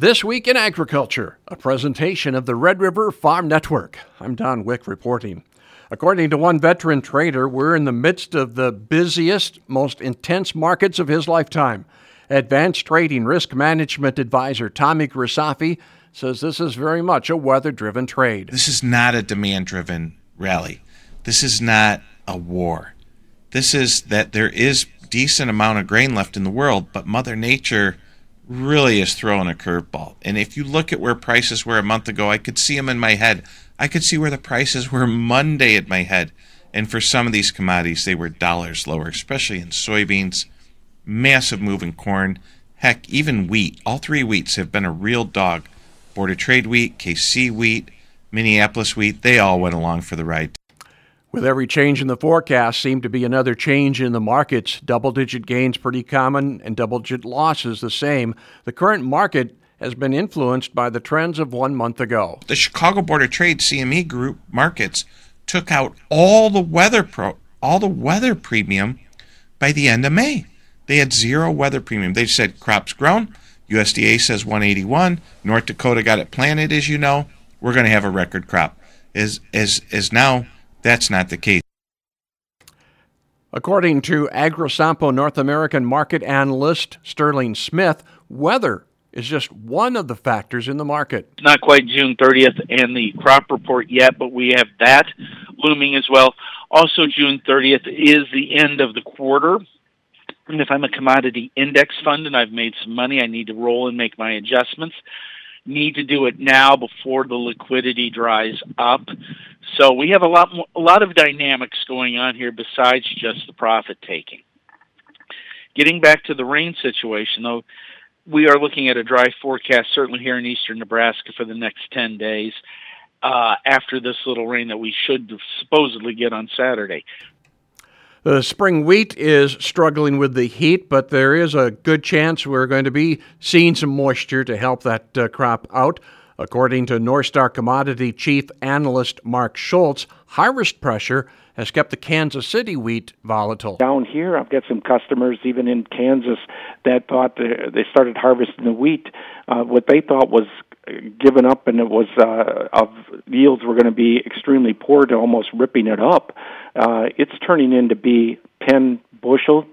This Week in Agriculture, a presentation of the Red River Farm Network. I'm Don Wick reporting. According to one veteran trader, we're in the midst of the busiest, most intense markets of his lifetime. Advanced Trading Risk Management Advisor Tommy Grisafi says this is very much a weather driven trade. This is not a demand driven rally. This is not a war. This is that there is decent amount of grain left in the world, but Mother Nature really is throwing a curveball. And if you look at where prices were a month ago, I could see them in my head. I could see where the prices were Monday at my head. And for some of these commodities, they were dollars lower, especially in soybeans, massive move in corn, heck, even wheat. All three wheats have been a real dog. Board of Trade wheat, KC wheat, Minneapolis wheat, they all went along for the ride. With every change in the forecast seemed to be another change in the markets. Double digit gains pretty common and double digit losses the same. The current market has been influenced by the trends of one month ago. The Chicago Board of Trade CME group markets took out all the weather pro all the weather premium by the end of May. They had zero weather premium. They said crops grown. USDA says 181. North Dakota got it planted, as you know. We're going to have a record crop. Is is is now that's not the case. According to AgriSompo North American market analyst Sterling Smith, weather is just one of the factors in the market. It's not quite June 30th and the crop report yet, but we have that looming as well. Also, June 30th is the end of the quarter. And if I'm a commodity index fund and I've made some money, I need to roll and make my adjustments need to do it now before the liquidity dries up. So we have a lot more, a lot of dynamics going on here besides just the profit taking. Getting back to the rain situation though, we are looking at a dry forecast certainly here in eastern Nebraska for the next 10 days. Uh, after this little rain that we should supposedly get on Saturday. The spring wheat is struggling with the heat, but there is a good chance we're going to be seeing some moisture to help that uh, crop out. According to North Star Commodity Chief Analyst Mark Schultz, harvest pressure has kept the Kansas City wheat volatile. Down here, I've got some customers even in Kansas that thought they started harvesting the wheat. Uh, what they thought was given up and it was uh, of yields were going to be extremely poor to almost ripping it up. Uh, it's turning into be 10 bushel,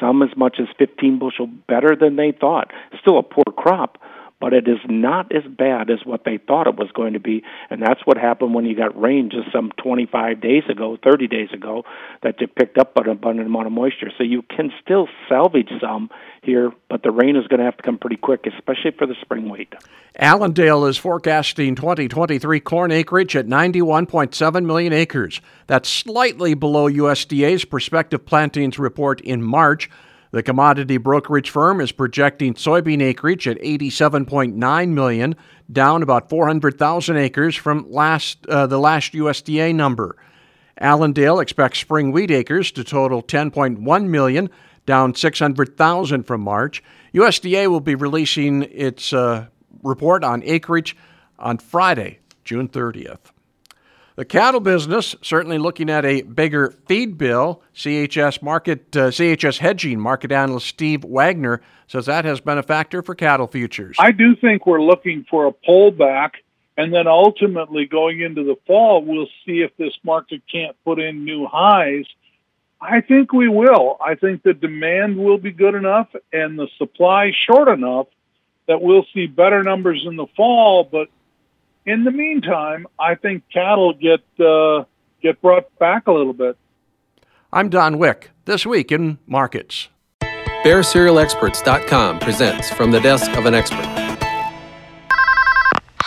some as much as 15 bushel better than they thought. Still a poor crop, but it is not as bad as what they thought it was going to be. And that's what happened when you got rain just some 25 days ago, 30 days ago, that you picked up an abundant amount of moisture. So you can still salvage some here, but the rain is going to have to come pretty quick, especially for the spring wheat. Allendale is forecasting 2023 corn acreage at 91.7 million acres. That's slightly below USDA's prospective plantings report in March. The commodity brokerage firm is projecting soybean acreage at 87.9 million, down about 400,000 acres from last uh, the last USDA number. Allendale expects spring wheat acres to total 10.1 million, down 600,000 from March. USDA will be releasing its uh, report on acreage on Friday, June 30th. The cattle business certainly looking at a bigger feed bill. CHS market uh, CHS hedging market analyst Steve Wagner says that has been a factor for cattle futures. I do think we're looking for a pullback and then ultimately going into the fall we'll see if this market can't put in new highs. I think we will. I think the demand will be good enough and the supply short enough that we'll see better numbers in the fall, but in the meantime, I think cattle get uh, get brought back a little bit. I'm Don Wick. This week in markets. BearCerealExperts.com presents from the desk of an expert.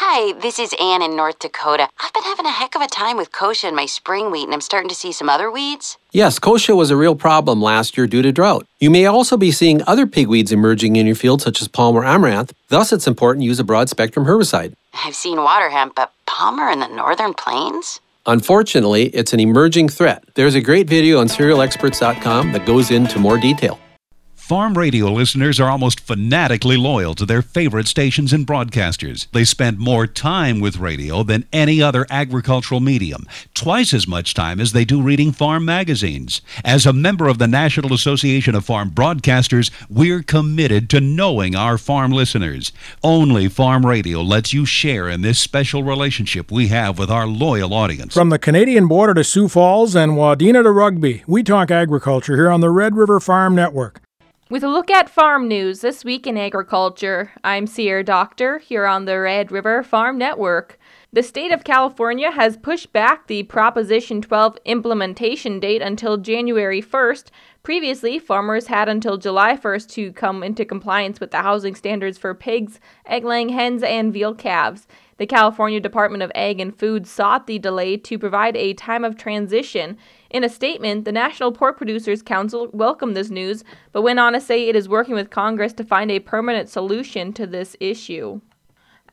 Hi, this is Ann in North Dakota. I've been having a heck of a time with kochia in my spring wheat, and I'm starting to see some other weeds. Yes, kochia was a real problem last year due to drought. You may also be seeing other pigweeds emerging in your field, such as palmer amaranth. Thus, it's important to use a broad spectrum herbicide. I've seen water hemp, but palmer in the northern plains? Unfortunately, it's an emerging threat. There's a great video on cerealexperts.com that goes into more detail. Farm radio listeners are almost fanatically loyal to their favorite stations and broadcasters. They spend more time with radio than any other agricultural medium, twice as much time as they do reading farm magazines. As a member of the National Association of Farm Broadcasters, we're committed to knowing our farm listeners. Only Farm Radio lets you share in this special relationship we have with our loyal audience. From the Canadian border to Sioux Falls and Wadena to Rugby, we talk agriculture here on the Red River Farm Network. With a look at farm news this week in agriculture, I'm Sierra Doctor here on the Red River Farm Network. The state of California has pushed back the Proposition 12 implementation date until January 1st. Previously, farmers had until July 1st to come into compliance with the housing standards for pigs, egg laying hens, and veal calves. The California Department of Ag and Food sought the delay to provide a time of transition. In a statement, the National Pork Producers Council welcomed this news, but went on to say it is working with Congress to find a permanent solution to this issue.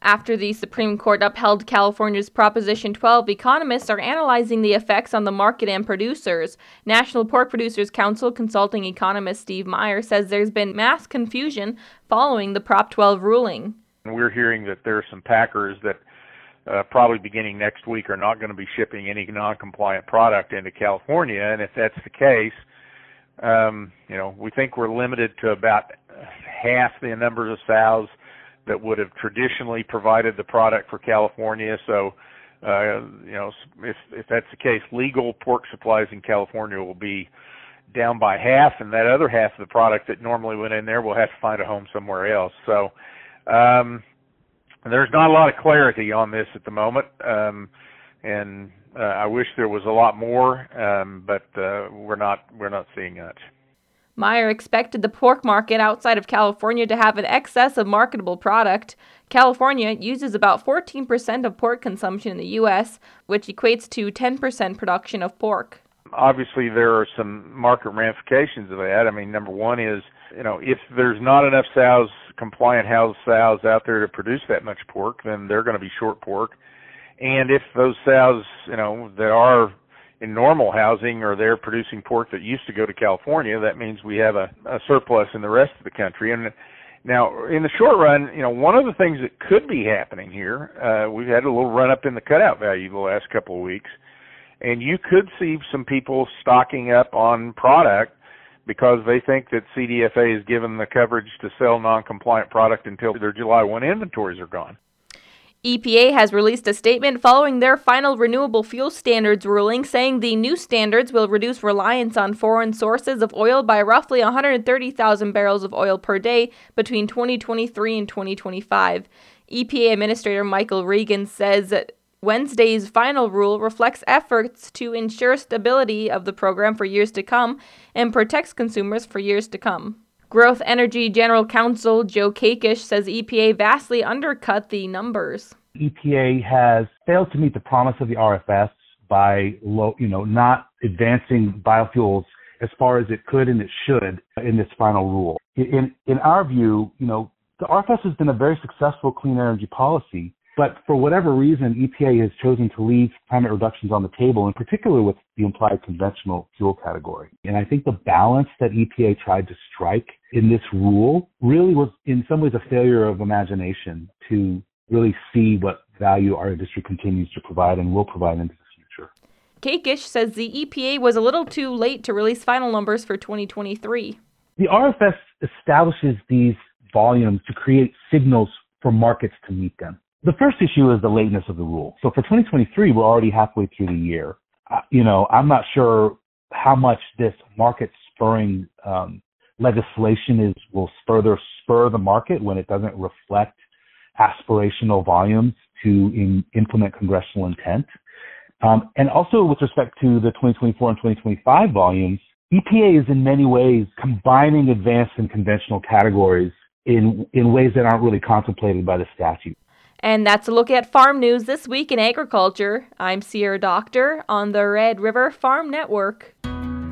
After the Supreme Court upheld California's Proposition 12, economists are analyzing the effects on the market and producers. National Pork Producers Council consulting economist Steve Meyer says there's been mass confusion following the Prop 12 ruling. We're hearing that there are some packers that uh, probably beginning next week are not going to be shipping any non-compliant product into California, and if that's the case, um, you know, we think we're limited to about half the numbers of sows that would have traditionally provided the product for California. So, uh, you know, if if that's the case, legal pork supplies in California will be down by half, and that other half of the product that normally went in there will have to find a home somewhere else. So, um, there's not a lot of clarity on this at the moment, um, and uh, I wish there was a lot more, um, but uh, we're not we're not seeing much. Meyer expected the pork market outside of California to have an excess of marketable product. California uses about 14% of pork consumption in the U.S., which equates to 10% production of pork. Obviously, there are some market ramifications of that. I mean, number one is, you know, if there's not enough sows, compliant house sows out there to produce that much pork, then they're going to be short pork. And if those sows, you know, that are in normal housing or they're producing pork that used to go to California, that means we have a, a surplus in the rest of the country. And now, in the short run, you know, one of the things that could be happening here, uh, we've had a little run up in the cutout value the last couple of weeks, and you could see some people stocking up on product because they think that CDFA is given the coverage to sell non-compliant product until their July 1 inventories are gone. EPA has released a statement following their final renewable fuel standards ruling, saying the new standards will reduce reliance on foreign sources of oil by roughly 130,000 barrels of oil per day between 2023 and 2025. EPA Administrator Michael Regan says Wednesday's final rule reflects efforts to ensure stability of the program for years to come and protects consumers for years to come. Growth Energy General Counsel Joe Kakish says EPA vastly undercut the numbers. EPA has failed to meet the promise of the RFS by low, you know, not advancing biofuels as far as it could and it should in this final rule. In in our view, you know, the RFS has been a very successful clean energy policy, but for whatever reason, EPA has chosen to leave climate reductions on the table, in particular with the implied conventional fuel category. And I think the balance that EPA tried to strike in this rule really was in some ways a failure of imagination to really see what value our industry continues to provide and will provide into the future. Kakish says the EPA was a little too late to release final numbers for 2023. The RFS establishes these volumes to create signals for markets to meet them. The first issue is the lateness of the rule. So for 2023, we're already halfway through the year. Uh, you know, I'm not sure how much this market spurring um, legislation is will further spur the market when it doesn't reflect aspirational volumes to in, implement congressional intent. Um, and also with respect to the 2024 and 2025 volumes, EPA is in many ways combining advanced and conventional categories in, in ways that aren't really contemplated by the statute. And that's a look at farm news this week in agriculture. I'm Sierra Doctor on the Red River Farm Network.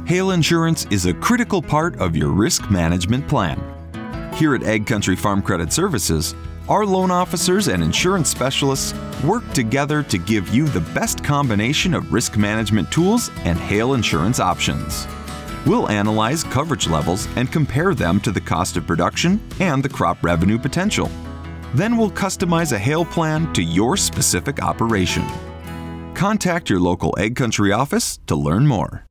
Hail insurance is a critical part of your risk management plan. Here at Ag Country Farm Credit Services, our loan officers and insurance specialists work together to give you the best combination of risk management tools and hail insurance options. We'll analyze coverage levels and compare them to the cost of production and the crop revenue potential. Then we'll customize a hail plan to your specific operation. Contact your local Ag Country office to learn more.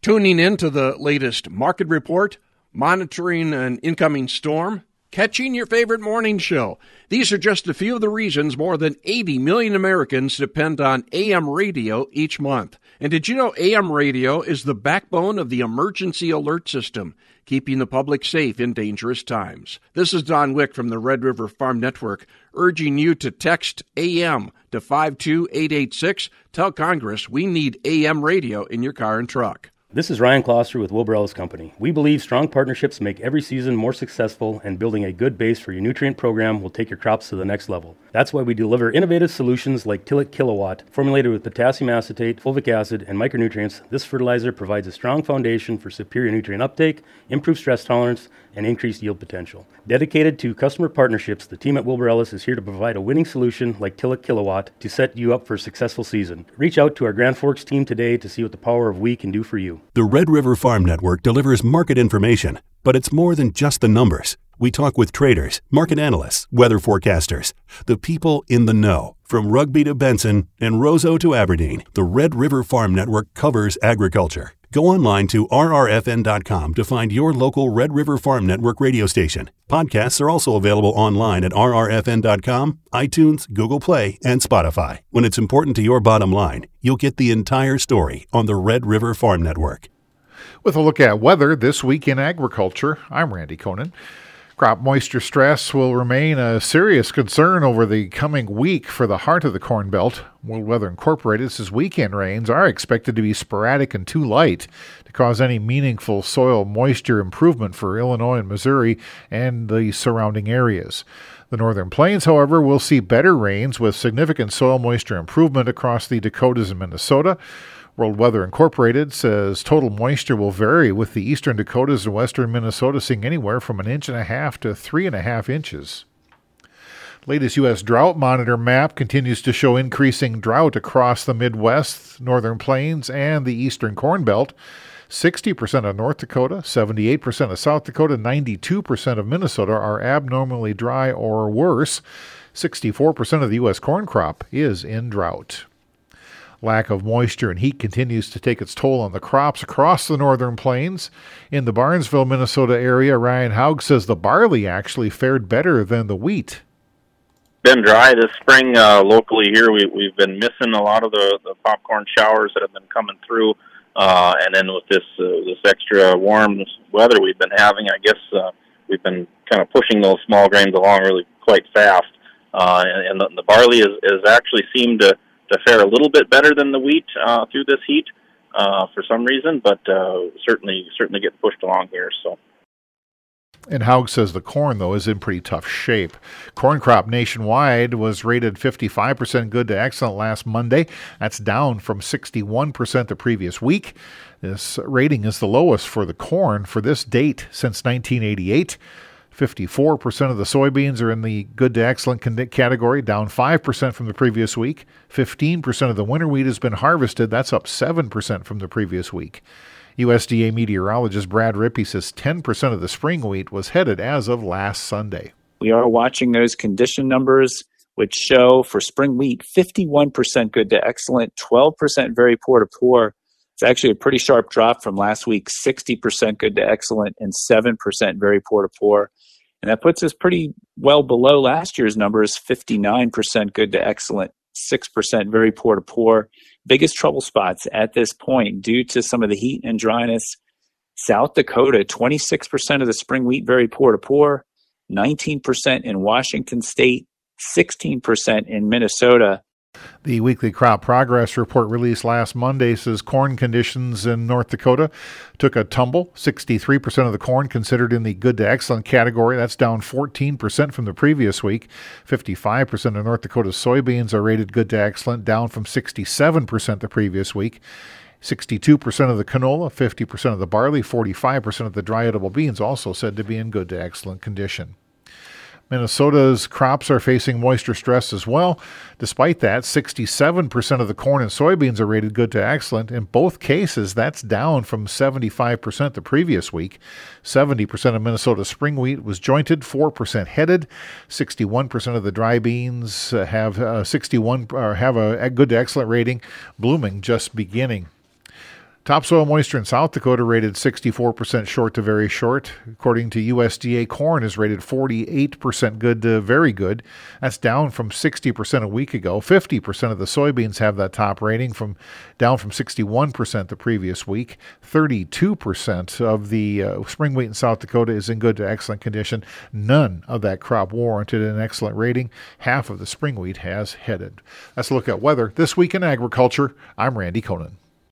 Tuning in to the latest market report, monitoring an incoming storm, catching your favorite morning show. These are just a few of the reasons more than 80 million Americans depend on AM radio each month. And did you know AM radio is the backbone of the emergency alert system, keeping the public safe in dangerous times? This is Don Wick from the Red River Farm Network, urging you to text AM to 52886. Tell Congress we need AM radio in your car and truck. This is Ryan Closter with Wilbur Ellis Company. We believe strong partnerships make every season more successful, and building a good base for your nutrient program will take your crops to the next level. That's why we deliver innovative solutions like Tillett Kilowatt. Formulated with potassium acetate, fulvic acid, and micronutrients, this fertilizer provides a strong foundation for superior nutrient uptake, improved stress tolerance, and increased yield potential. Dedicated to customer partnerships, the team at Wilbur Ellis is here to provide a winning solution like Tillett Kilowatt to set you up for a successful season. Reach out to our Grand Forks team today to see what the power of we can do for you. The Red River Farm Network delivers market information, but it's more than just the numbers. We talk with traders, market analysts, weather forecasters, the people in the know. From Rugby to Benson and Roseau to Aberdeen, the Red River Farm Network covers agriculture. Go online to rrfn.com to find your local Red River Farm Network radio station. Podcasts are also available online at rrfn.com, iTunes, Google Play, and Spotify. When it's important to your bottom line, you'll get the entire story on the Red River Farm Network. With a look at weather this week in agriculture, I'm Randy Koenen. Crop moisture stress will remain a serious concern over the coming week for the heart of the Corn Belt. World Weather Incorporated says weekend rains are expected to be sporadic and too light to cause any meaningful soil moisture improvement for Illinois and Missouri and the surrounding areas. The northern plains, however, will see better rains with significant soil moisture improvement across the Dakotas and Minnesota. World Weather Incorporated says total moisture will vary, with the eastern Dakotas and western Minnesota seeing anywhere from an inch and a half to three and a half inches. Latest U.S. drought monitor map continues to show increasing drought across the Midwest, Northern Plains, and the Eastern Corn Belt. 60% of North Dakota, 78% of South Dakota, 92% of Minnesota are abnormally dry or worse. 64% of the U.S. corn crop is in drought. Lack of moisture and heat continues to take its toll on the crops across the northern plains. In the Barnesville, Minnesota area, Ryan Haug says the barley actually fared better than the wheat. Been dry this spring uh, locally here. We, we've been missing a lot of the, the popcorn showers that have been coming through. Uh, and then with this uh, this extra warm weather we've been having, I guess uh, we've been kind of pushing those small grains along really quite fast. Uh, and, and the, the barley is, is actually seemed to to fare a little bit better than the wheat uh, through this heat uh, for some reason, but uh, certainly certainly getting pushed along here. So. And Haug says the corn, though, is in pretty tough shape. Corn crop nationwide was rated 55% good to excellent last Monday. That's down from 61% the previous week. This rating is the lowest for the corn for this date since 1988. 54% of the soybeans are in the good to excellent category, down 5% from the previous week. 15% of the winter wheat has been harvested. That's up 7% from the previous week. USDA meteorologist Brad Rippey says 10% of the spring wheat was headed as of last Sunday. We are watching those condition numbers, which show for spring wheat 51% good to excellent, 12% very poor to poor. It's actually a pretty sharp drop from last week 60% good to excellent and 7% very poor to poor. And that puts us pretty well below last year's numbers 59% good to excellent, 6% very poor to poor. Biggest trouble spots at this point due to some of the heat and dryness. South Dakota, 26% of the spring wheat very poor to poor, 19% in Washington state, 16% in Minnesota, the weekly crop progress report released last Monday says corn conditions in North Dakota took a tumble. 63% of the corn considered in the good to excellent category. That's down 14% from the previous week. 55% of North Dakota's soybeans are rated good to excellent, down from 67% the previous week. 62% of the canola, 50% of the barley, 45% of the dry edible beans also said to be in good to excellent condition. Minnesota's crops are facing moisture stress as well. Despite that, 67% of the corn and soybeans are rated good to excellent. In both cases, that's down from 75% the previous week. 70% of Minnesota spring wheat was jointed, 4% headed. 61% of the dry beans have uh, 61 or have a good to excellent rating. Blooming just beginning. Topsoil moisture in South Dakota rated 64% short to very short. According to USDA, corn is rated 48% good to very good. That's down from 60% a week ago. 50% of the soybeans have that top rating from down from 61% the previous week. 32% of the uh, spring wheat in South Dakota is in good to excellent condition. None of that crop warranted an excellent rating. Half of the spring wheat has headed. Let's look at weather this week in agriculture. I'm Randy Koenen.